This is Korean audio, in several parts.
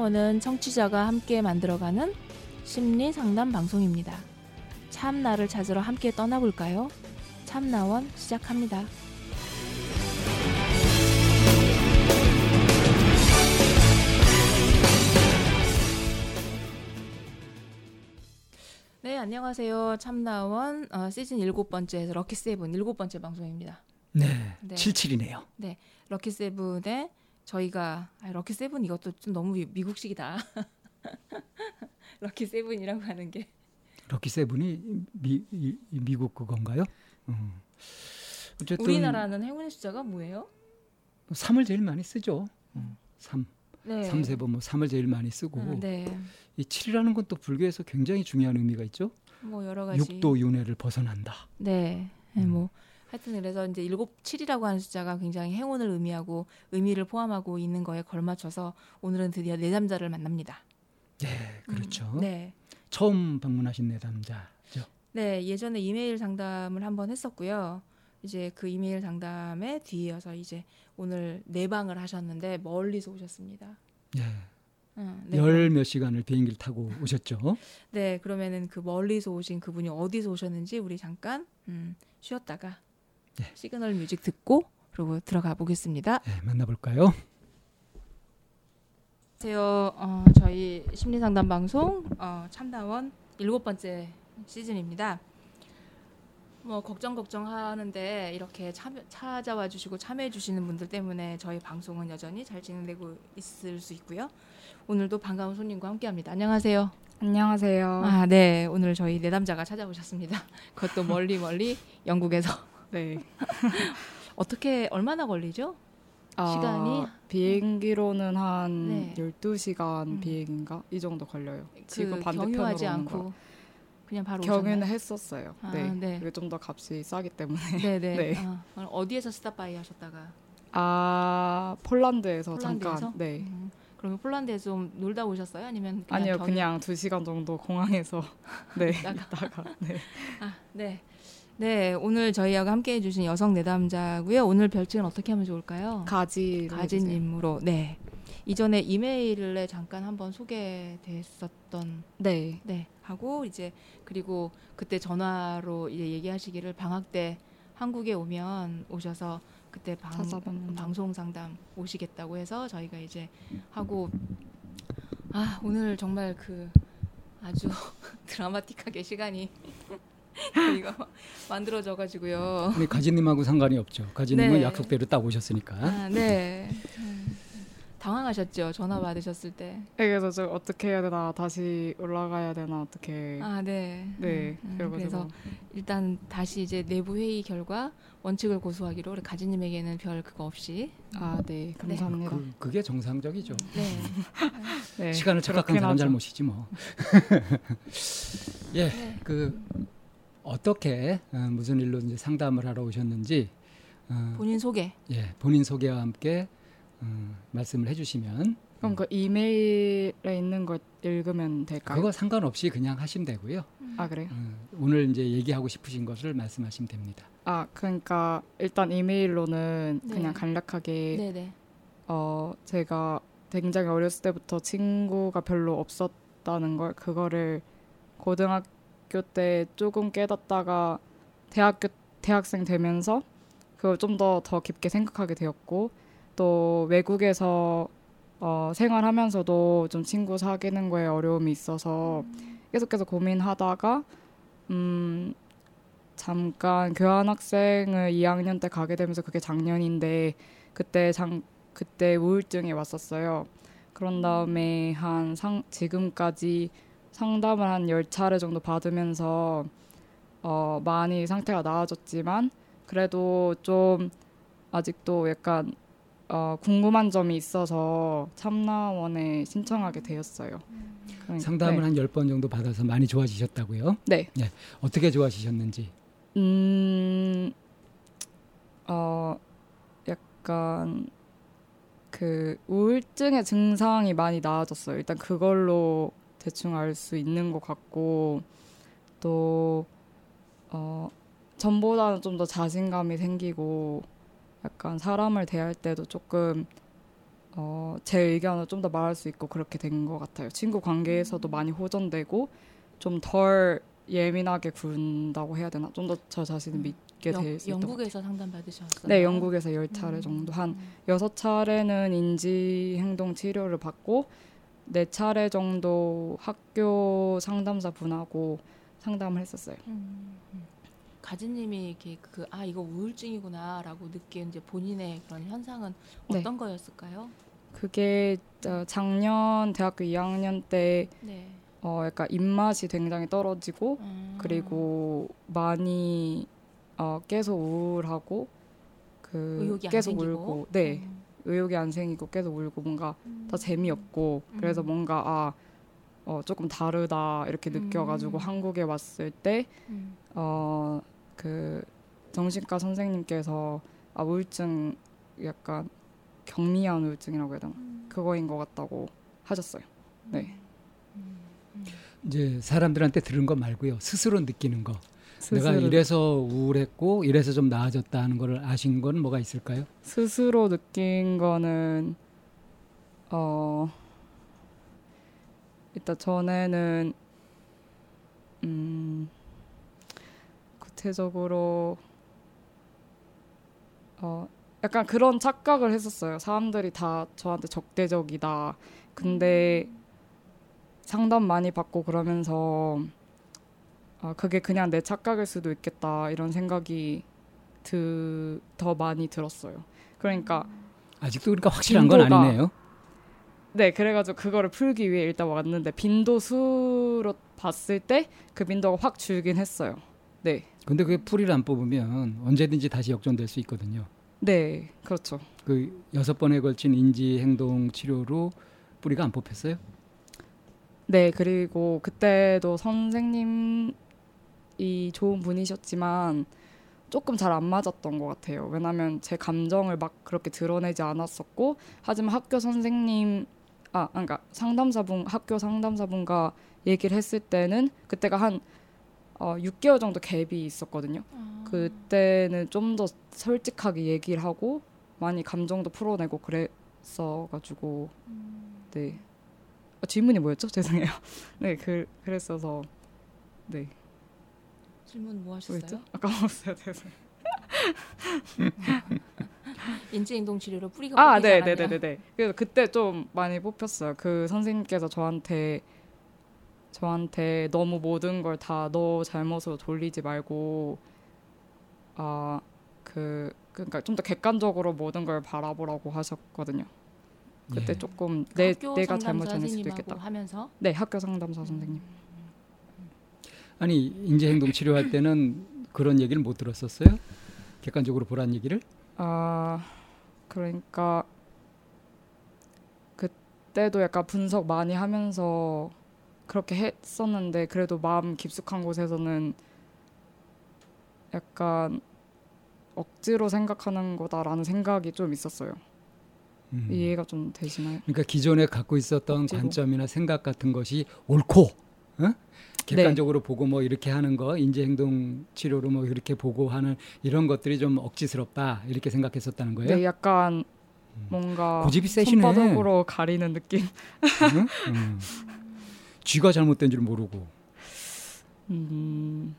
참나원은 청취자가 함께 만들어가는 심리 상담 방송입니다. 참나를 찾으러 함께 떠나볼까요? 참나원 시작합니다. 네, 안녕하세요. 참나원 어, 시즌 일곱 번째에서 럭키 세븐 일곱 번째 방송입니다. 네, 네. 77이네요. 럭키 세븐에 저희가 아, 럭키 세븐 이것도 좀 너무 미, 미국식이다. 럭키 세븐이라고 하는 게 럭키 세븐이 미, 이- 이 미국 그건가요? 음. 어쨌든 우리나라는 행운의 숫자가 뭐예요? 3을 제일 많이 쓰죠. 음, 3. 네. 3 세번 뭐 3을 제일 많이 쓰고 아, 네. 이 7이라는 건 또 불교에서 굉장히 중요한 의미가 있죠. 뭐 여러 가지. 육도 윤회를 벗어난다. 네. 네, 음. 뭐 하여튼 그래서 이제 일곱 칠이라고 하는 숫자가 굉장히 행운을 의미하고 의미를 포함하고 있는 거에 걸맞춰서 오늘은 드디어 내담자를 만납니다. 네, 그렇죠. 네. 처음 방문하신 내담자죠. 네, 예전에 이메일 상담을 한번 했었고요. 이제 그 이메일 상담에 뒤이어서 이제 오늘 내방을 하셨는데 멀리서 오셨습니다. 예. 응, 네. 열몇 시간을 비행기를 타고 오셨죠. 네, 그러면은 그 멀리서 오신 그분이 어디서 오셨는지 우리 잠깐 음, 쉬었다가 네. 시그널 뮤직 듣고 그리고 들어가 보겠습니다. 네, 만나볼까요? 안녕하세요. 어, 저희 심리상담 방송 어, 참나원 일곱 번째 시즌입니다. 뭐 걱정 걱정하는데 이렇게 참, 찾아와 주시고 참여해 주시는 분들 때문에 저희 방송은 여전히 잘 진행되고 있을 수 있고요. 오늘도 반가운 손님과 함께합니다. 안녕하세요. 안녕하세요. 아, 네. 오늘 저희 내담자가 찾아오셨습니다. 그것도 멀리 멀리 영국에서 네. 어떻게 얼마나 걸리죠? 아, 시간이? 비행기로는 한 네. 12시간 음. 비행인가? 이 정도 걸려요. 그 지금 반대편으로 오는 않고 거. 그냥 바로 경유는? 했었어요. 아, 네. 네. 그게 좀 더 값이 싸기 때문에. 네네. 네. 아, 어디에서 스탑바이 하셨다가? 아, 폴란드에서, 폴란드에서? 잠깐. 네. 음, 그러면 폴란드에서 좀 놀다 오셨어요? 아니면 그냥 아니요, 경유- 그냥 2시간 정도 공항에서 네. 있다가 네. 아, 네. 네, 오늘 저희하고 함께 해주신 여성 내담자고요. 오늘 별칭은 어떻게 하면 좋을까요? 가지 가지님으로. 네. 이전에 이메일에 잠깐 한번 소개됐었던 네. 네 하고 이제 그리고 그때 전화로 이제 얘기하시기를 방학 때 한국에 오면 오셔서 그때 방. 방송 상담 오시겠다고 해서 저희가 이제 하고 아 오늘 정말 그 아주 드라마틱하게 시간이 저희가 만들어져 가지고요. 우리 가지님하고 상관이 없죠. 가지님은 네. 약속대로 딱 오셨으니까. 아, 네. 음, 당황하셨죠 전화 받으셨을 때. 네, 그래서 저 어떻게 해야 되나 다시 올라가야 되나 어떻게 아 네. 네. 음, 음, 그래서 일단 다시 이제 내부 회의 결과 원칙을 고수하기로 우리 가지님에게는 별 그거 없이 아, 네. 감사합니다. 그, 그게 정상적이죠. 네 네. 시간을 착각한 사람 하죠. 잘못이지 뭐. 예, 네. 그 어떻게 어, 무슨 일로 이제 상담을 하러 오셨는지 어, 본인 소개 예, 본인 소개와 함께 어, 말씀을 해주시면 그럼 그 이메일에 있는 걸 읽으면 될까요? 그거 상관없이 그냥 하시면 되고요. 아 그래요? 어, 오늘 이제 얘기하고 싶으신 것을 말씀하시면 됩니다. 아 그러니까 일단 이메일로는 네. 그냥 간략하게 네네 어 제가 굉장히 어렸을 때부터 친구가 별로 없었다는 걸 그거를 고등학교 때 조금 깨닫다가 대학교 대학생 되면서 그걸 좀더더 깊게 생각하게 되었고 또 외국에서 어, 생활하면서도 좀 친구 사귀는 거에 어려움이 있어서 계속해서 고민하다가 음 잠깐 교환학생을 2학년 때 가게 되면서 그게 작년인데 그때 장 그때 우울증이 왔었어요. 그런 다음에 한 상 지금까지 상담을 한 10차례 정도 받으면서 어 많이 상태가 나아졌지만 그래도 좀 아직도 약간 어 궁금한 점이 있어서 참나원에 신청하게 되었어요. 그러니까- 상담을 네. 한열번 정도 받아서 많이 좋아지셨다고요? 네. 어떻게 좋아지셨는지? 음, 어, 약간 그 우울증의 증상이 많이 나아졌어요. 일단 그걸로 대충 알 수 있는 것 같고 또 어, 전보다는 좀 더 자신감이 생기고 약간 사람을 대할 때도 조금 어, 제 의견을 좀 더 말할 수 있고 그렇게 된 것 같아요. 친구 관계에서도 음. 많이 호전되고 좀 덜 예민하게 군다고 해야 되나? 좀 더 저 자신을 음. 믿게 것 같아요. 영국에서 상담 받으셨어요? 네, 영국에서 열 차례 음. 정도 한 여섯 차례는 인지 행동 치료를 받고 네 차례 정도 학교 상담사 분하고 상담을 했었어요. 음, 음. 가지님이 이렇게 그 아 이거 우울증이구나라고 느낀 이제 본인의 그런 현상은 네. 어떤 거였을까요? 그게 어, 작년 대학교 2학년 때 네. 어, 약간 입맛이 굉장히 떨어지고 음. 그리고 많이 어, 계속 우울하고 그 계속. 울고 네 음. 의욕이 안 생기고 계속 울고 뭔가 더 재미없고 그래서 음. 뭔가 아 어, 조금 다르다 이렇게 느껴가지고 음. 한국에 왔을 때 음. 어, 그 정신과 선생님께서 아 우울증 약간 경미한 우울증이라고 해야 되나 음. 그거인 것 같다고 하셨어요. 네. 음. 음. 이제 사람들한테 들은 거 말고요. 스스로 느끼는 거. 내가 스스로, 이래서 우울했고 이래서 좀 나아졌다 하는 거를 아신 건 뭐가 있을까요? 스스로 느낀 거는 어 일단 전에는 음 구체적으로 어 약간 그런 착각을 했었어요. 사람들이 다 저한테 적대적이다. 근데 상담 많이 받고 그러면서 아 그게 그냥 내 착각일 수도 있겠다 이런 생각이 드, 더 많이 들었어요. 그러니까 아직도 그러니까 확실한 건 빈도가- 아니네요. 네 그래가지고 그거를 풀기 위해 일단 왔는데 빈도 수로 봤을 때 그 빈도가 확 줄긴 했어요. 네, 근데 그게 풀이를 안 뽑으면 언제든지 다시 역전될 수 있거든요. 네 그렇죠. 그 여섯 번에 걸친 인지 행동 치료로 뿌리가 안 뽑혔어요? 네 그리고 그때도 선생님 이 좋은 분이셨지만 조금 잘 안 맞았던 것 같아요. 왜냐하면 제 감정을 막 그렇게 드러내지 않았었고 하지만 학교 선생님 아 그러니까 상담사분 학교 상담사분과 얘기를 했을 때는 그때가 한 어, 6개월 정도 갭이 있었거든요. 아. 그때는 좀 더 솔직하게 얘기를 하고 많이 감정도 풀어내고 그랬어가지고 음. 네 아, 질문이 뭐였죠? 죄송해요. 네, 그 그랬어서 네 질문 뭐 하셨어요? 뭐였죠? 아까 먹었어요. 죄송. 인지행동 치료로 뿌리가 아, 네? 네, 네, 네, 네. 그래서 그때 좀 많이 뽑혔어요. 그 선생님께서 저한테 저한테 너무 모든 걸 다 너 잘못으로 돌리지 말고 아 그 그러니까 좀 더 객관적으로 모든 걸 바라보라고 하셨거든요. 그때 예. 조금 내 내가 잘못했을 수도 있겠다. 하면서 네, 학교 상담사 선생님. 아니 인지 행동 치료할 때는 그런 얘기를 못 들었었어요? 객관적으로 보란 얘기를? 아 그러니까 그때도 약간 분석 많이 하면서 그렇게 했었는데 그래도 마음 깊숙한 곳에서는 약간 억지로 생각하는 거다라는 생각이 좀 있었어요. 음. 이해가 좀 되시나요? 그러니까 기존에 갖고 있었던 억지로. 관점이나 생각 같은 것이 옳고 어? 객관적으로 보고 뭐 이렇게 하는 거 인지 행동 치료로 뭐 이렇게 보고 하는 이런 것들이 좀 억지스럽다 이렇게 생각했었다는 거예요. 네, 약간 뭔가 고집이 세시네. 손바닥으로 가리는 느낌. 응? 음. 쥐가 잘못된 줄 모르고. 음,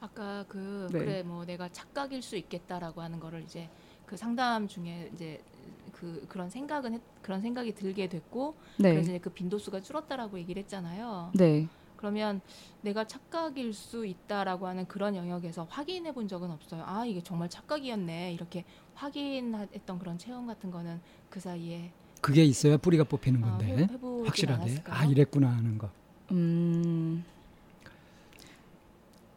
아까 그 네. 그래 뭐 내가 착각일 수 있겠다라고 하는 거를 이제 그 상담 중에 이제 그 그런 생각은 했, 그런 생각이 들게 됐고 그래서 네, 이제 그 빈도수가 줄었다라고 얘기를 했잖아요. 네. 그러면 내가 착각일 수 있다라고 하는 그런 영역에서 확인해 본 적은 없어요. 아 이게 정말 착각이었네 이렇게 확인했던 그런 체험 같은 거는 그 사이에 그게 있어야 뿌리가 뽑히는 아, 건데 해, 해보진 확실하게 않았을까요? 아 이랬구나 하는 거. 음,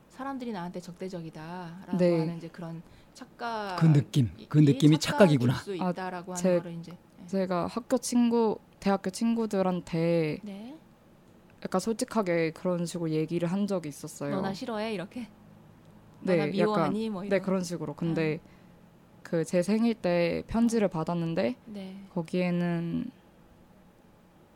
사람들이 나한테 적대적이다라고 네. 하는 이제 그런 착각 그 느낌, 그 이- 느낌이 착각이구나. 수 아, 있다라고 제- 하는 거를 이제 제가 학교 친구, 대학교 친구들한테 네 약간 솔직하게 그런 식으로 얘기를 한 적이 있었어요. 너나 싫어해 이렇게 네, 미워하니 뭐네 이런 그런 식으로. 근데 그제 생일 때 편지를 받았는데 네. 거기에는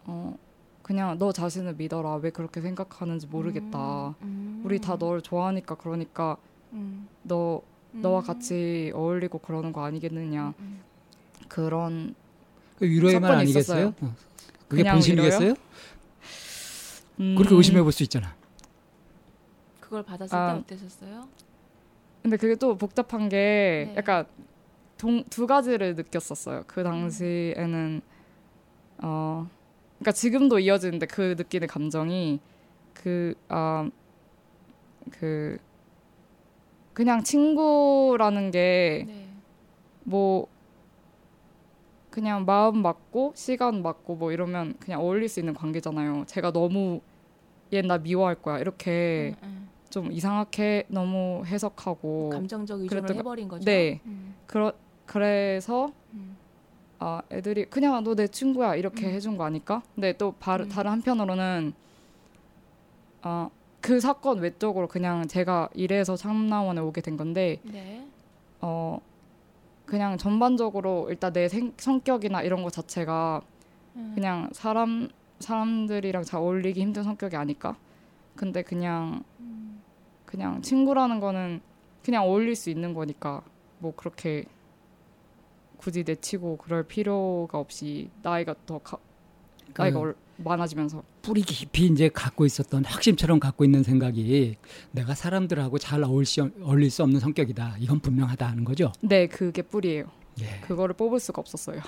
어 그냥 너 자신을 믿어라. 왜 그렇게 생각하는지 모르겠다. 음, 음, 우리 다 너를 좋아하니까 그러니까 음, 너 너와 음, 같이 어울리고 그러는 거 아니겠느냐. 음, 음. 그런 위로의 말 아니겠어요? 있었어요. 어. 그게 본심이겠어요? 음, 그렇게 의심해 볼 수 있잖아. 그걸 받았을 아. 때 어땠었어요? 근데 그게 또 복잡한 게 네. 약간 동, 두 가지를 느꼈었어요. 그 당시에는 어 그러니까 지금도 이어지는데 그 느끼는 감정이 그아그 그냥 친구라는 게 네. 뭐 그냥 마음 맞고 시간 맞고 뭐 이러면 그냥 어울릴 수 있는 관계잖아요. 제가 너무 얘 나 미워할 거야 이렇게 응, 응. 좀 이상하게 너무 해석하고 감정적 그랬던 거- 해버린 거죠. 네. 음, 그러, 그래서 음. 아 애들이 그냥 너 내 친구야 이렇게 음. 해준 거 아닐까? 근데 또 바, 음. 다른 한편으로는 아 그 사건 외적으로 그냥 제가 이래서 참나원에 오게 된 건데 네. 어 그냥 전반적으로 일단 내 생, 성격이나 이런 거 자체가 음. 그냥 사람 사람들이랑 잘 어울리기 힘든 성격이 아닐까? 근데 그냥 음. 그냥 친구라는 거는 그냥 어울릴 수 있는 거니까 뭐 그렇게 굳이 내치고 그럴 필요가 없이 나이가 더 가, 나이가 그 얼- 많아지면서 뿌리 깊이 이제 갖고 있었던 확신처럼 갖고 있는 생각이 내가 사람들하고 잘 어울 수, 어울릴 수 없는 성격이다. 이건 분명하다 하는 거죠. 네 그게 뿌리예요. 예. 그거를 뽑을 수가 없었어요.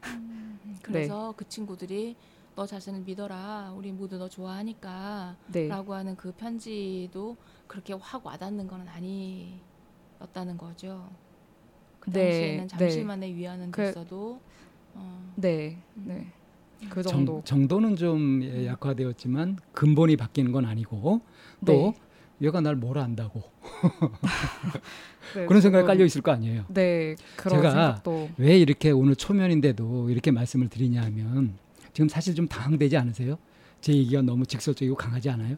그래서 그 친구들이 너 자신을 믿어라. 우리 모두 너 좋아하니까. 네, 라고 하는 그 편지도 그렇게 확 와닿는 건 아니었다는 거죠. 그 네, 당시에는 네. 잠시만의 위안은 그- 됐어도 어, 네, 음. 네. 그 정도. 정, 정도는 좀 예, 약화되었지만 근본이 바뀌는 건 아니고 또 네. 얘가 날 뭘 안다고 네, 그런 생각이 깔려 있을 거 아니에요. 네, 그런 제가 생각도 왜 이렇게 오늘 초면인데도 이렇게 말씀을 드리냐면 지금 사실 좀 당황되지 않으세요? 제 얘기가 너무 직설적이고 강하지 않아요?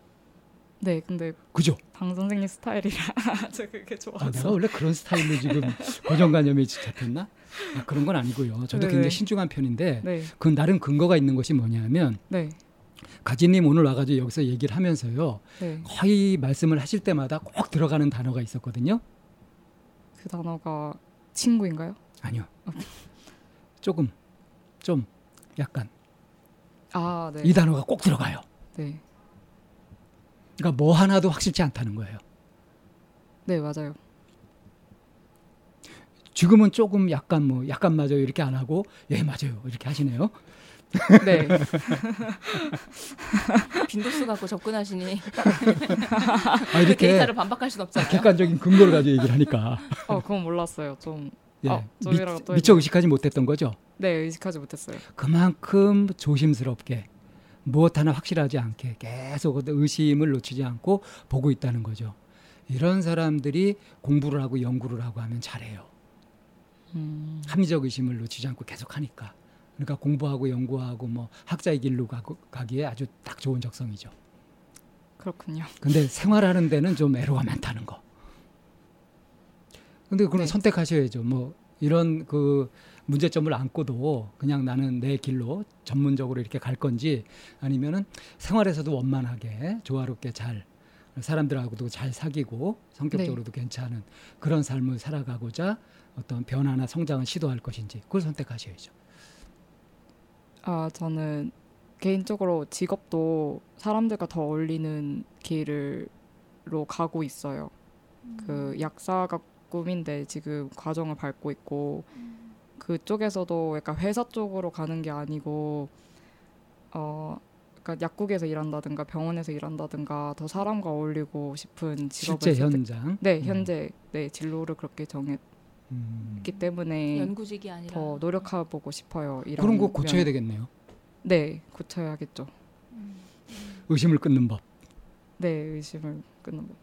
네, 근데 그죠? 방 선생님 스타일이라 저 그게 아, 좋아서 내가 원래 그런 스타일로 지금 고정관념에 잡혔나? 아, 그런 건 아니고요. 저도 네네. 굉장히 신중한 편인데 네, 그 나름 근거가 있는 것이 뭐냐면 네, 가지님 오늘 와가지고 여기서 얘기를 하면서요 네. 거의 말씀을 하실 때마다 꼭 들어가는 단어가 있었거든요. 그 단어가 친구인가요? 아니요. 조금 좀 약간 아, 네, 이 단어가 꼭 들어가요. 네, 그러니까 뭐 하나도 확실치 않다는 거예요. 네 맞아요. 지금은 조금 약간 뭐 약간 맞아요 이렇게 안 하고 예 맞아요 이렇게 하시네요. 네, 빈도수 갖고 접근하시니 아그 이렇게 데이터를 반박할 순 없잖아요. 객관적인 근거를 가지고 얘기를 하니까 어 그건 몰랐어요. 좀 예, 또 미, 미처 의식하지 못했던 거죠. 네, 의식하지 못했어요. 그만큼 조심스럽게 무엇 하나 확실하지 않게 계속 의심을 놓치지 않고 보고 있다는 거죠. 이런 사람들이 공부를 하고 연구를 하고 하면 잘해요. 음, 합리적 의심을 놓치지 않고 계속 하니까. 그러니까 공부하고 연구하고 뭐 학자의 길로 가고, 가기에 아주 딱 좋은 적성이죠. 그렇군요. 근데 생활하는 데는 좀 애로가 많다는 거. 근데 그건 네. 선택하셔야죠. 뭐 이런 그 문제점을 안고도 그냥 나는 내 길로 전문적으로 이렇게 갈 건지 아니면은 생활에서도 원만하게 조화롭게 잘 사람들하고도 잘 사귀고 성격적으로도 괜찮은 그런 삶을 살아가고자 어떤 변화나 성장을 시도할 것인지 그걸 선택하셔야죠. 아 저는 개인적으로 직업도 사람들과 더 어울리는 길을로 가고 있어요. 그 약사가 꿈인데 지금 과정을 밟고 있고 그쪽에서도 약간 회사 쪽으로 가는 게 아니고 어 약간 약국에서 일한다든가 병원에서 일한다든가 더 사람과 어울리고 싶은 직업을 실제 선택- 현장. 네 음. 현재 네 진로를 그렇게 정했기 음. 때문에 연구직이 아니라 더 노력해 보고 싶어요. 이런 그런 거 고쳐야. 되겠네요. 네 고쳐야겠죠. 음. 의심을 끊는 법. 네 의심을 끊는 거.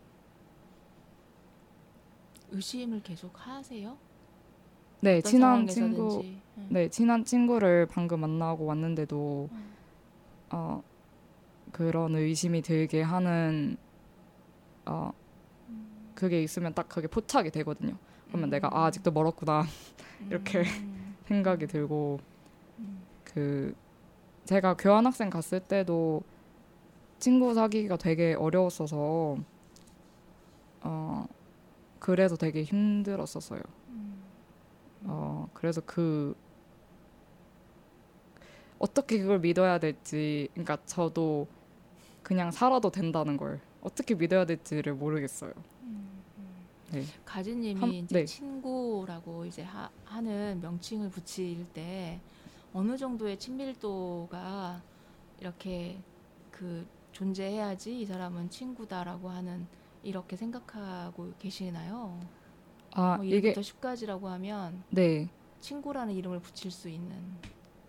의심을 계속 하세요? 네 친한. 친구 음. 네 친한 친구를 방금 만나고 왔는데도 음. 어 그런 의심이 들게 하는 어 그게 있으면 딱 그게 포착이 되거든요. 그러면 내가 아, 아직도 멀었구나 이렇게 음. 생각이 들고 음. 그 제가 교환학생 갔을 때도 친구 사귀기가 되게 어려웠어서 어 그래서 되게 힘들었었어요. 음. 어 그래서 그 어떻게 그걸 믿어야 될지 그러니까 저도 그냥 살아도 된다는 걸 어떻게 믿어야 될지를 모르겠어요. 네. 가지님이 한- 이제 네. 친구라고 이제 하, 하는 명칭을 붙일 때 어느 정도의 친밀도가 이렇게 그 존재해야지 이 사람은 친구다라고 하는 이렇게 생각하고 계시나요? 아뭐 이게 1부터 10까지라고 하면 네 친구라는 이름을 붙일 수 있는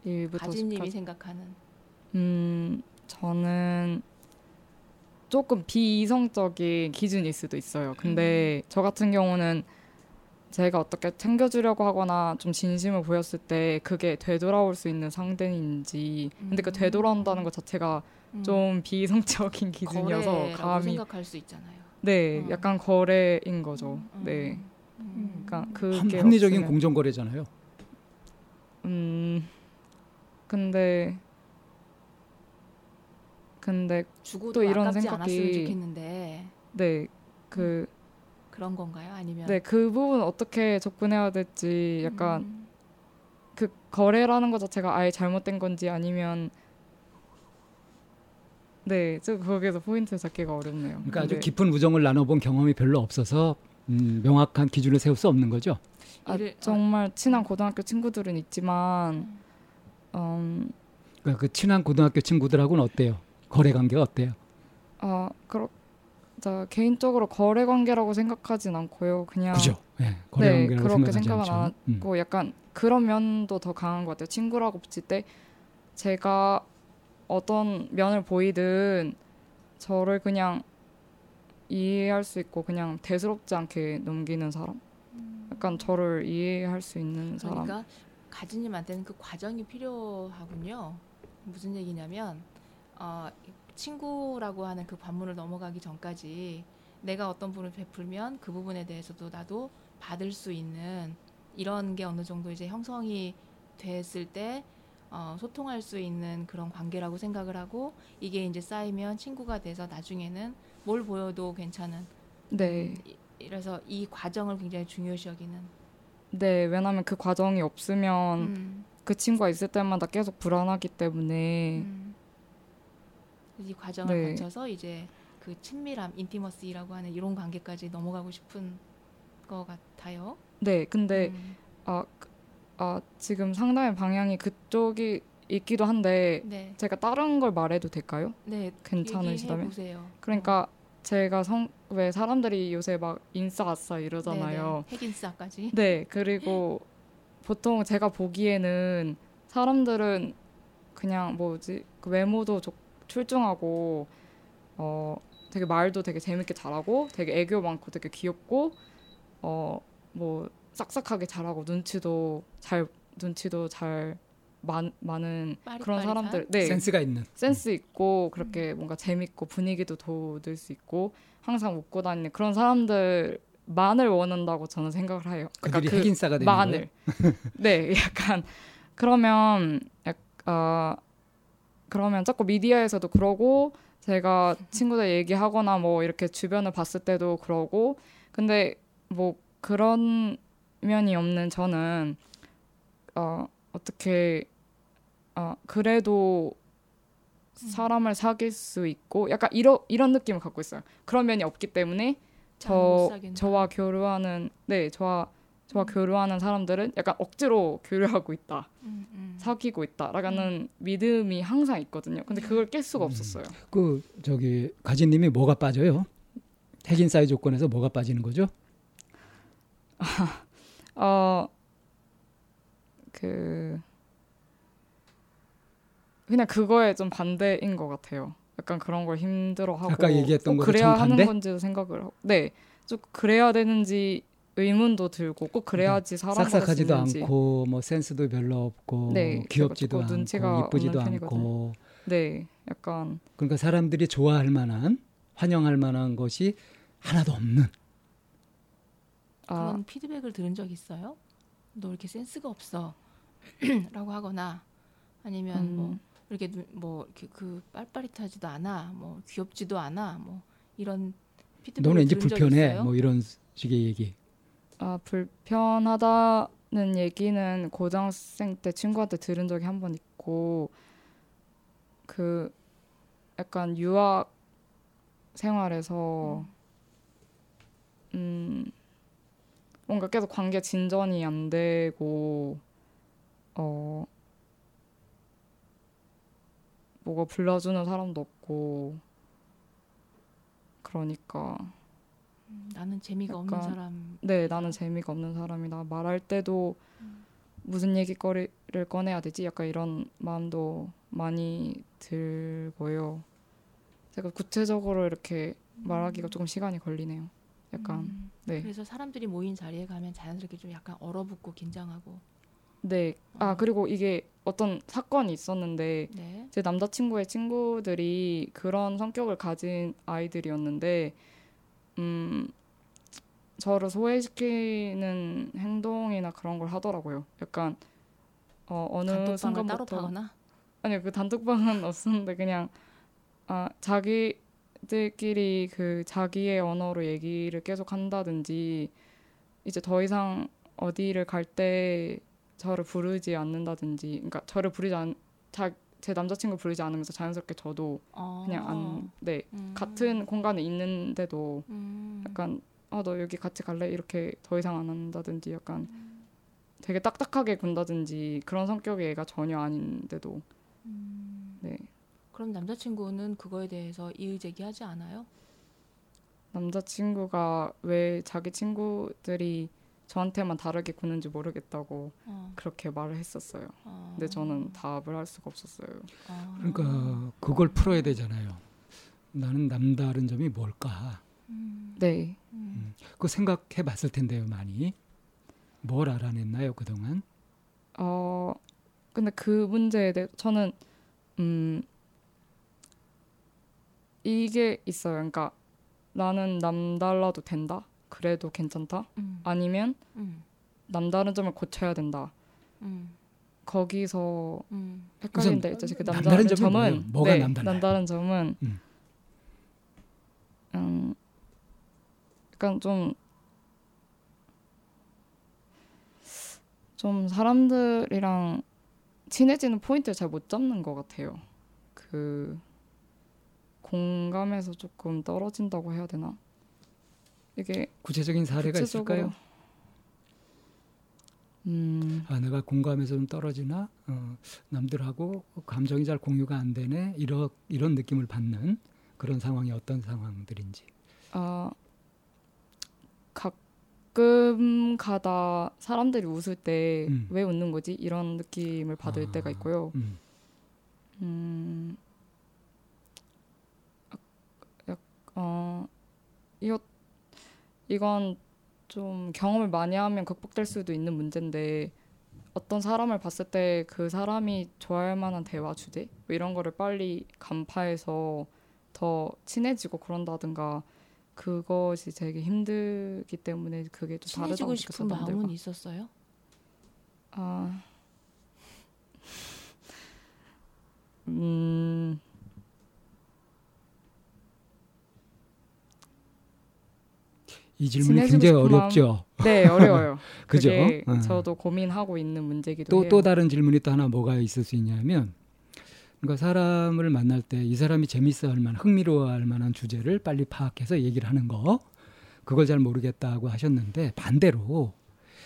1부터 가지님이 10까지 생각하는 음 저는 조금 비이성적인 기준일 수도 있어요. 근데 저 같은 경우는 제가 어떻게 챙겨주려고 하거나 좀 진심을 보였을 때 그게 되돌아올 수 있는 상대인지 근데 그 음. 되돌아온다는 것 자체가 음, 좀 비이성적인 기준이어서 감히 생각할 수 있잖아요. 네 어. 약간 거래인 거죠. 음, 네 음. 그러니까 합- 그게 합리적인 없으면- 공정 거래잖아요. 음 근데 근데 주고도 또 이런 생각이- 네그 그런 건가요? 아니면 네, 그 부분 어떻게 접근해야 될지 약간 음, 그 거래라는 것 자체가 아예 잘못된 건지 아니면 네, 저 거기서 포인트 잡기가 어렵네요. 그러니까 아주 근데 깊은 우정을 나눠본 경험이 별로 없어서 음, 명확한 기준을 세울 수 없는 거죠. 아, 이를- 정말 친한 고등학교 친구들은 있지만 음, 그러니까 그 친한 고등학교 친구들하고는 어때요? 거래 관계가 어때요? 아, 그렇 자 개인적으로 거래 관계라고 생각하진 않고요. 그냥 그죠? 예, 거래 네, 관계라고 그렇게 생각은. 안 음. 고 약간 그런 면도 더 강한 것 같아요. 친구라고 붙일 때 제가 어떤 면을 보이든 저를 그냥 이해할 수 있고 그냥 대수롭지 않게 넘기는 사람. 약간 저를 이해할 수 있는 사람. 그러니까 가지님한테는 그 과정이 필요하군요. 무슨 얘기냐면 어, 친구라고 하는 그 관문을 넘어가기 전까지 내가 어떤 분을 베풀면 그 부분에 대해서도 나도 받을 수 있는 이런 게 어느 정도 이제 형성이 됐을 때 어, 소통할 수 있는 그런 관계라고 생각을 하고 이게 이제 쌓이면 친구가 돼서 나중에는 뭘 보여도 괜찮은 네, 이- 이래서 이 과정을 굉장히 중요시 여기는 네. 왜냐하면 그 과정이 없으면 음. 그 친구가 있을 때마다 계속 불안하기 때문에 음. 이 과정을 네. 거쳐서 이제 그 친밀함, 인티머시라고 하는 이런 관계까지 넘어가고 싶은 것 같아요. 네. 근데 음. 아, 그- 아 지금 상당히 방향이 그쪽이 있기도 한데 네, 제가 다른 걸 말해도 될까요? 네, 괜찮으시다면? 보세요. 그러니까 제가 성 왜 사람들이 요새 막 인싸 아싸 이러잖아요. 핵인싸까지. 네, 그리고 보통 제가 보기에는 사람들은 그냥 뭐지 그 외모도 좋- 출중하고 어 되게 말도 되게 재밌게 잘하고 되게 애교 많고 되게 귀엽고 어뭐 싹싹하게 잘하고 눈치도 잘 눈치도 잘 많, 많은 그런? 사람들 네 센스가 있는. 센스 있고 그렇게 뭔가 재밌고 분위기도 돋을 수 있고 항상 웃고 다니는 그런 사람들 만을 원한다고 저는 생각을 해요. 그들이 그 핵인싸가 되는 만을 네 약간 그러면 약, 어, 그러면 자꾸 미디어에서도 그러고 제가 친구들 얘기하거나 뭐 이렇게 주변을 봤을 때도 그러고 근데 뭐 그런 면이 없는 저는 어 어떻게 어 그래도 사람을 사귈 수 있고 약간 이런 이런 느낌을 갖고 있어요. 그런 면이 없기 때문에 저. 저와 교류하는 네 저와 저와 음. 교류하는 사람들은 약간 억지로 교류하고 있다, 음, 음. 사귀고 있다라는 믿음이 항상 있거든요. 근데 그걸 깰 수가 음. 없었어요. 그 저기 가진님이 뭐가 빠져요? 핵인싸의 조건에서 뭐가 빠지는 거죠? 어, 그 그냥 그거에 좀 반대인 것 같아요. 약간 그런 걸 힘들어하고 아까 얘기했던 꼭 거로 그래야? 하는 건지도 생각을 하고. 네, 좀 그래야 되는지 의문도 들고 꼭 그래야지 사람 싹싹하지도. 않고 뭐 센스도 별로 없고 네, 귀엽지도 제가 조금 눈치가 않고 이쁘지도 않고. 네, 약간 그러니까 사람들이 좋아할 만한 환영할 만한 것이 하나도 없는. 아 그런 피드백을 들은 적 있어요? 너 이렇게 센스가 없어. 라고 하거나 아니면 음, 뭐 이렇게 눈- 뭐 이렇게 그 빨빠릿하지도 않아. 뭐 귀엽지도 않아. 뭐 이런 피드백을 너는 적 불편해? 뭐 이런 식의 얘기 아 불편하다 얘기는 고등학생 때 친구한테 들은 적이 한 번 있고 그 약간 유학 생활에서 음 뭔가 계속 관계 진전이 안 되고 어 뭐가 불러주는 사람도 없고 그러니까. 음, 나는 재미가 없는 약간 사람. 네 나는 재미가 없는 사람이다. 말할 때도 무슨 얘기거리를 꺼내야 되지? 약간 이런 마음도 많이 들고요. 제가 구체적으로 이렇게 말하기가 조금 시간이 걸리네요 약간 음, 네 그래서 사람들이 모인 자리에 가면 자연스럽게 좀 약간 얼어붙고 긴장하고. 네. 아 어. 그리고 이게 어떤 사건이 있었는데 네. 제 남자친구의 친구들이 그런 성격을 가진 아이들이었는데 음 저를 소외시키는 행동이나 그런 걸 하더라고요. 약간 어 어느 순간부터. 아니요 그 단톡방은 없었는데 그냥 아 자기 들끼리 그 자기의 언어로 얘기를 계속 한다든지 이제 더 이상 어디를 갈 때 저를 부르지 않는다든지 그러니까 저를 부르지 않 자 제 남자친구 부르지 않으면서 자연스럽게 저도 어. 그냥 안 네 음. 같은 공간에 있는데도 음. 약간 아너 여기 같이 갈래 이렇게 더 이상 안 한다든지 약간 되게 딱딱하게 군다든지 그런 성격의 애가 전혀 아닌데도 음. 네 그럼 남자친구는 그거에 대해서 이의 제기하지 않아요? 남자친구가 왜 자기 친구들이 저한테만 다르게 구는지 모르겠다고 어. 그렇게 말을 했었어요. 어. 근데 저는 답을 할 수가 없었어요. 어. 그러니까 그걸 풀어야 되잖아요. 나는 남다른 점이 뭘까? 음. 네. 음. 그 생각해 봤을 텐데요, 많이. 뭘 알아냈나요, 그동안? 어 근데 그 문제에 대해 저는 음 이게 있어요. 그러니까 나는 남달라도 된다. 그래도 괜찮다. 음. 아니면 음. 남다른 점을 고쳐야 된다. 음. 거기서 음. 헷갈린데 이제 그 남다른 남다른 점이 점은? 뭐가 네, 남달라요? 남다른 점은 음. 음 약간 좀 좀 사람들이랑 친해지는 포인트를 잘 못 잡는 것 같아요. 그 공감에서 조금 떨어진다고 해야 되나? 이게 구체적인 사례가 있을까요? 음 아, 내가 공감에서 좀 떨어지나? 어, 남들하고 감정이 잘 공유가 안 되네? 이런, 이런 느낌을 받는 그런 상황이 어떤 상황들인지. 아 가끔 가다 사람들이 웃을 때왜 음. 웃는 거지 이런 느낌을 받을 아. 때가 있고요. 음. 음, 약, 어, 이거 이건 좀 경험을 많이 하면 극복될 수도 있는 문제인데 어떤 사람을 봤을 때 그 사람이 좋아할 만한 대화 주제 뭐 이런 거를 빨리 간파해서 더 친해지고 그런다든가 그것이 되게 힘들기 때문에 그게 좀 다르다고 친해지고 싶은 느꼈었던 마음은 데가. 있었어요? 아, 음, 이 질문이 굉장히 어렵죠. 네 어려워요. 그죠? 어. 저도 고민하고 있는 문제기도 또, 해요. 또 다른 질문이 또 하나 뭐가 있을 수 있냐면, 그러니까 사람을 만날 때 이 사람이 재밌어 할 만한, 흥미로워 할 만한 주제를 빨리 파악해서 얘기를 하는 거, 그걸 잘 모르겠다고 하셨는데, 반대로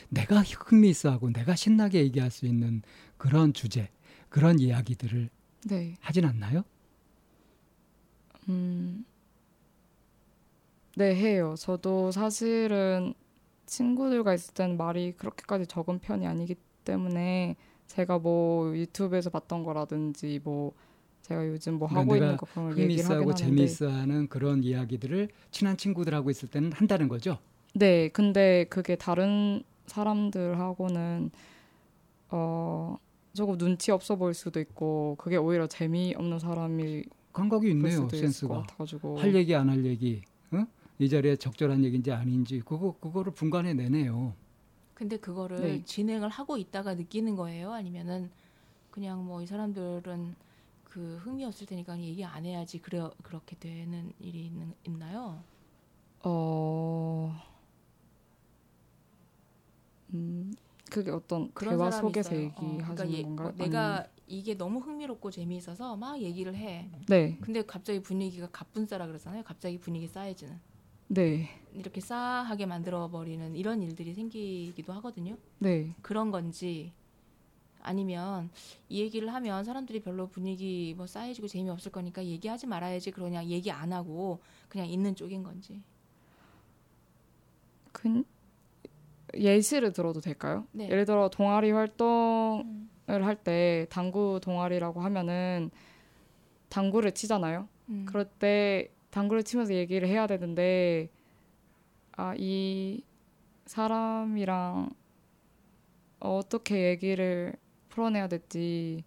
내가 흥미 있어 하고 내가 신나게 얘기할 수 있는 그런 주제, 그런 이야기들을 네, 하진 않나요? 음, 네 해요. 저도 사실은 친구들과 있을 때는 말이 그렇게까지 적은 편이 아니기 때문에 제가 뭐 유튜브에서 봤던 거라든지 뭐 제가 요즘 뭐 그러니까 하고 있는 거 그런 걸 얘기를 하긴 하는데 재미있어하는 그런 이야기들을 친한 친구들하고 있을 때는 한다는 거죠. 네, 근데 그게 다른 사람들하고는 어 조금 눈치 없어 보일 수도 있고 그게 오히려 재미없는 사람이 감각이 볼 있네요, 센스가. 할 얘기 안 할 얘기, 어? 이 자리에 적절한 얘기인지 아닌지 그거 그거를 분간해 내네요. 근데 그거를 네. 진행을 하고 있다가 느끼는 거예요? 아니면은 그냥 뭐 이 사람들은 그 흥미 없을 테니까 얘기 안 해야지 그래 그렇게 되는 일이 있는, 있나요? 어 음, 그게 어떤 그런 대화 속에서 있어요. 얘기하시는 어, 그러니까 예, 건가요? 뭐 내가 이게 너무 흥미롭고 재미있어서 막 얘기를 해. 네, 근데 갑자기 분위기가 갑분싸라 그러잖아요. 갑자기 분위기 싸해지는. 네, 이렇게 싸하게 만들어 버리는 이런 일들이 생기기도 하거든요. 네. 그런 건지 아니면 이 얘기를 하면 사람들이 별로 분위기 뭐 싸해지고 재미없을 거니까 얘기하지 말아야지 그러냐 얘기 안 하고 그냥 있는 쪽인 건지. 그 예시를 들어도 될까요? 네. 예를 들어 동아리 활동을 음. 할때 당구 동아리라고 하면은 당구를 치잖아요. 음. 그럴 때 당구를 치면서 얘기를 해야 되는데 아 이 사람이랑 어떻게 얘기를 풀어내야 될지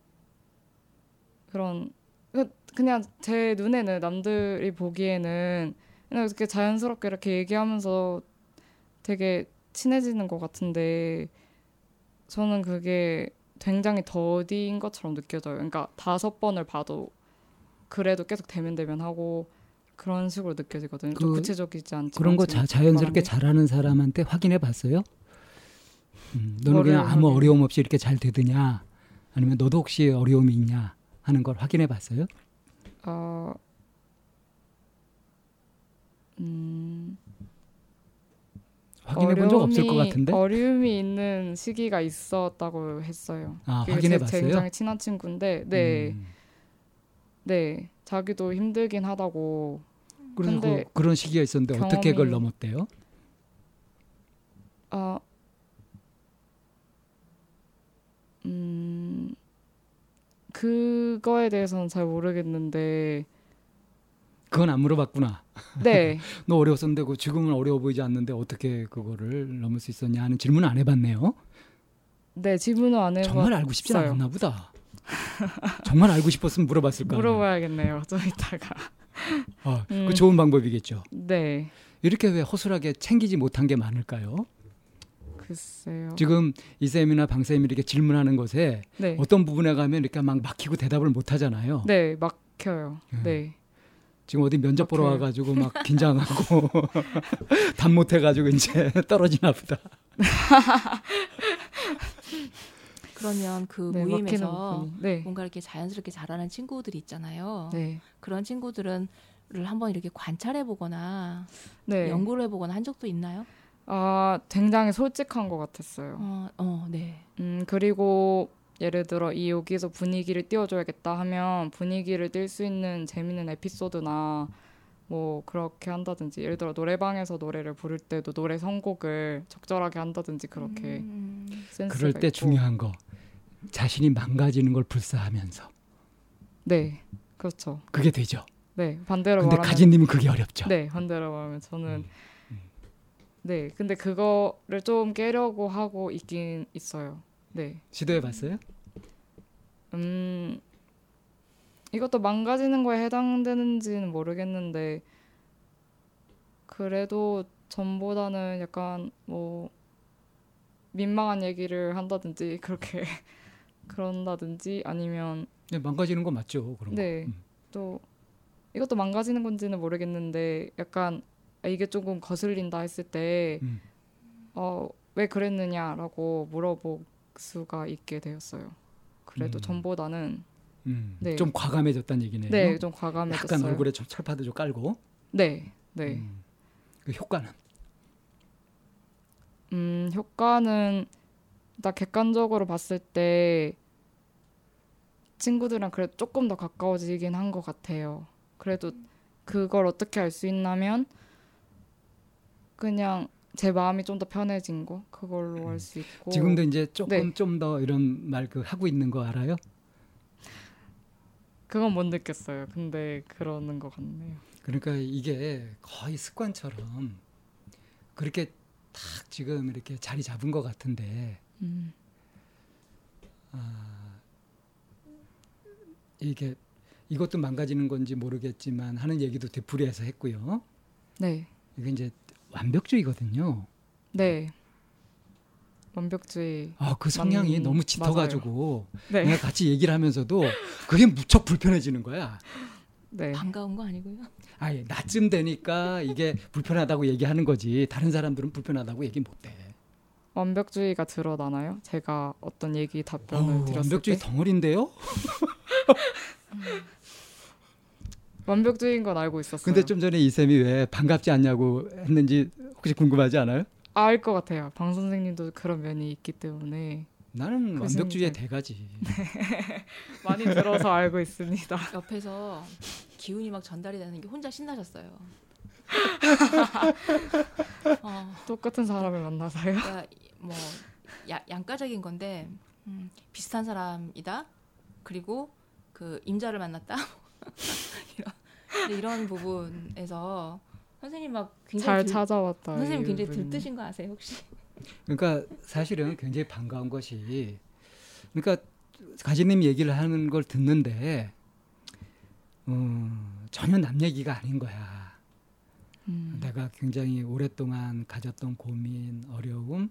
그런 그- 그냥 제 눈에는 남들이 보기에는 그냥 이렇게 자연스럽게 이렇게 얘기하면서 되게 친해지는 것 같은데 저는 그게 굉장히 더디인 것처럼 느껴져요. 그러니까 다섯 번을 봐도 그래도 계속 대면 대면 하고 그런 식으로 느껴지거든요. 좀 그- 구체적이지 않지만 그런 거 자, 자연스럽게 말한 게. 잘하는 사람한테 확인해 봤어요? 음, 너는 그냥 아무 어려움 없이 이렇게 잘 되드냐? 아니면 너도 혹시 어려움이 있냐? 하는 걸 확인해 봤어요? 어, 음, 확인해 본 적 없을 것 같은데? 어려움이 있는 시기가 있었다고 했어요. 아, 확인해 봤어요? 굉장히 친한 친구인데, 네, 음. 네, 자기도 힘들긴 하다고. 그래서 그, 런 시기가 있었는데 어떻게 그걸 경험이- 넘었대요? 아, 음, 그거에 대해서는 잘 모르겠는데, 그건 안 물어봤구나. 네, 너 어려웠었는데 그 지금은 어려워 보이지 않는데 어떻게 그거를 넘을 수 있었냐 하는 질문 안 해봤네요. 네 질문을 안 해봤어요. 정말 알고 싶지 않았나 보다. 정말 알고 싶었으면 물어봤을 거야. 물어봐야겠네요. 좀 이따가. 어, 음. 그 좋은 방법이겠죠. 네, 이렇게 왜 허술하게 챙기지 못한 게 많을까요? 글쎄요. 지금 이 쌤이나 방 쌤이 이렇게 질문하는 것에 네, 어떤 부분에 가면 이렇게 막 막히고 대답을 못 하잖아요. 네 막혀요. 음. 네, 지금 어디 면접 보러 막혀요. 와가지고 막 긴장하고 답 못해가지고 이제 떨어지나 보다. 그러면 그 네 모임에서. 네, 뭔가 이렇게 자연스럽게 잘하는 친구들이 있잖아요. 네, 그런 친구들은 를 한번 이렇게 관찰해 보거나 네. 연구를 해 보거나 한 적도 있나요? 아 굉장히 솔직한 것 같았어요. 어, 어, 네. 음 그리고 예를 들어 이 여기서 분위기를 띄워줘야겠다 하면 분위기를 띌 수 있는 재밌는 에피소드나 뭐 그렇게 한다든지 예를 들어 노래방에서 노래를 부를 때도 노래 선곡을 적절하게 한다든지 그렇게 음, 센스가 그럴 때 있고. 중요한 거 자신이 망가지는 걸 불사하면서 네 그렇죠 그게 되죠. 네 반대로 근데 말하면 가진님은 그게 어렵죠. 네 반대로 말하면 저는 음, 음. 네 근데 그거를 좀 깨려고 하고 있긴 있어요 네 시도해봤어요? 음, 이것도 망가지는 거에 해당되는지는 모르겠는데, 그래도 전보다는 약간 뭐, 민망한 얘기를 한다든지, 그렇게, 그런다든지, 아니면 네, 망가지는 거 맞죠. 그런 네. 거. 음. 또, 이것도 망가지는 건지는 모르겠는데, 약간, 아, 이게 조금 거슬린다 했을 때, 음. 어, 왜 그랬느냐라고 물어볼 수가 있게 되었어요. 그래도 음. 전보다는 음. 네. 좀 과감해졌다는 얘기네요. 네, 좀 약간 과감해졌어요. 얼굴에 좀 철파도 좀 깔고. 네, 네. 음. 그 효과는 음, 효과는 나 객관적으로 봤을 때 친구들이랑 그래도 조금 더 가까워지긴 한 것 같아요. 그래도 그걸 어떻게 알 수 있냐면 그냥 제 마음이 좀 더 편해진 거 그걸로 알수 있고 지금도 이제 조금 네. 좀더 이런 말 그 하고 있는 거 알아요? 그건 못 느꼈어요. 근데 그러는 것 같네요. 그러니까 이게 거의 습관처럼 그렇게 딱 지금 이렇게 자리 잡은 것 같은데 음, 아, 이게 이것도 망가지는 건지 모르겠지만 하는 얘기도 되풀이해서 했고요. 네, 이게 이제 완벽주의거든요. 네. 완벽주의. 아, 그 성향이 맞- 너무 짙어가지고 네, 내가 같이 얘기를 하면서도 그게 무척 불편해지는 거야. 네. 반가운 거 아니고요. 아예 나쯤 되니까 이게 불편하다고 얘기하는 거지. 다른 사람들은 불편하다고 얘기 못 해. 완벽주의가 드러나나요? 제가 어떤 얘기 답변을 어우, 드렸을 완벽주의 때 덩어리인데요? 완벽주의인 건 알고 있었어요. 근데 좀 전에 이 쌤이 왜 반갑지 않냐고 했는지 혹시 궁금하지 않아요? 알 것 같아요. 방 선생님도 그런 면이 있기 때문에 나는 그 완벽주의의 대가지. 많이 들어서 알고 있습니다. 옆에서 기운이 막 전달이 되는 게 혼자 신나셨어요. 어, 똑같은 사람을 만나서요. 그러니까 뭐 야, 양가적인 건데 음, 비슷한 사람이다. 그리고 그 임자를 만났다. 이런 이런 부분에서 선생님 막 굉장히 잘 들- 찾아왔다. 선생님 굉장히. 들뜨신 거 아세요 혹시? 그러니까 사실은 굉장히 반가운 것이 그러니까 가지님 얘기를 하는 걸 듣는데 어, 전혀 남 얘기가 아닌 거야. 음. 내가 굉장히 오랫동안 가졌던 고민, 어려움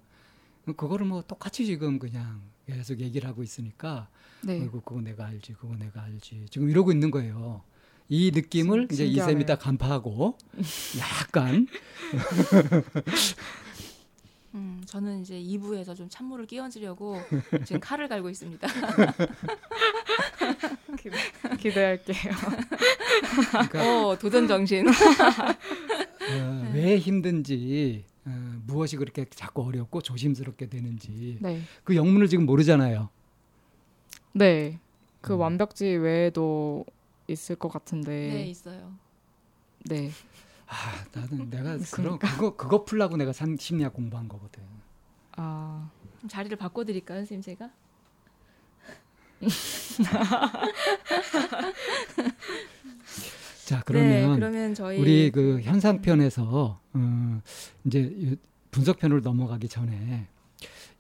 그거를 뭐 똑같이 지금 그냥 계속 얘기를 하고 있으니까 네. 아이고 그거 내가 알지, 그거 내가 알지 지금 이러고 있는 거예요. 이 느낌을 신- 이제 이쌤이. 딱 간파하고 약간 음, 저는 이제 2부에서 좀 찬물을 끼얹으려고 지금 칼을 갈고 있습니다. 기 대할게요. 그러니까 어, 도전 정신. 어, 왜 힘든지 어, 무엇이 그렇게 자꾸 어렵고 조심스럽게 되는지 네. 그 영문을 지금 모르잖아요. 네. 그 음. 완벽주의 외에도 있을 것 같은데. 네, 있어요. 네. 아 나는 내가 그런 있으니까. 그거 그거 풀라고 내가 산- 심리학 공부한 거거든. 아, 자리를 바꿔 드릴까요, 선생님 제가? 자 네, 그러면 그러면 저희 우리 그 현상편에서 어, 이제 이 분석편으로 넘어가기 전에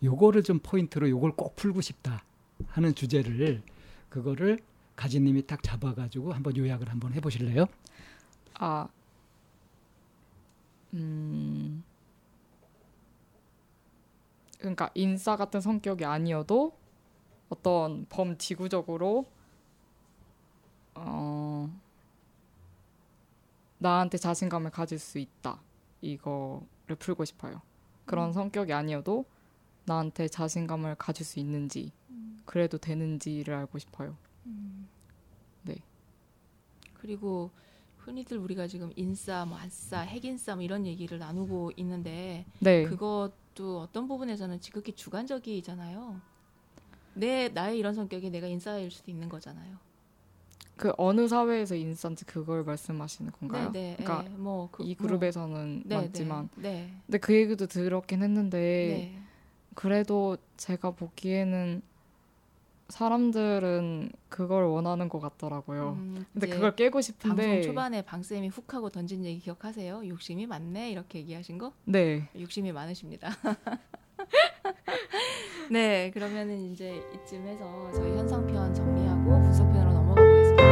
요거를 좀 포인트로 요걸 꼭 풀고 싶다 하는 주제를 그거를 가지님이 딱 잡아가지고 한번 요약을 한번 해보실래요? 아, 음, 그러니까 인싸 같은 성격이 아니어도 어떤 범지구적으로 어, 나한테 자신감을 가질 수 있다 이거를 풀고 싶어요. 그런 음. 성격이 아니어도 나한테 자신감을 가질 수 있는지 그래도 되는지를 알고 싶어요. 네. 그리고 흔히들 우리가 지금 인싸, 뭐 안싸, 핵인싸 뭐 이런 얘기를 나누고 있는데 네, 그것도 어떤 부분에서는 지극히 주관적이잖아요. 내 나의 이런 성격이 내가 인싸일 수도 있는 거잖아요. 그 어느 사회에서 인싸인지 그걸 말씀하시는 건가요? 네, 네. 그러니까 예, 뭐 그, 이 뭐, 그룹에서는 네, 많지만 네, 네, 근데 그 얘기도 들었긴 했는데 네. 그래도 제가 보기에는 사람들은 그걸 원하는 것 같더라고요. 음, 근데 그걸 깨고 방송 싶은데 초반에 방 쌤이 훅 하고 던진 얘기 기억하세요? 욕심이 많네 이렇게 얘기하신 거? 네, 욕심이 많으십니다. 네, 그러면은 이제 이쯤에서 저희 현상편 정리하고 분석편으로 넘어가 보겠습니다.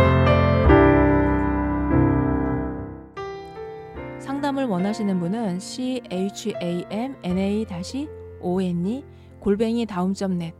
상담을 원하시는 분은 c h a m n a o n e 골뱅이 다음점 넷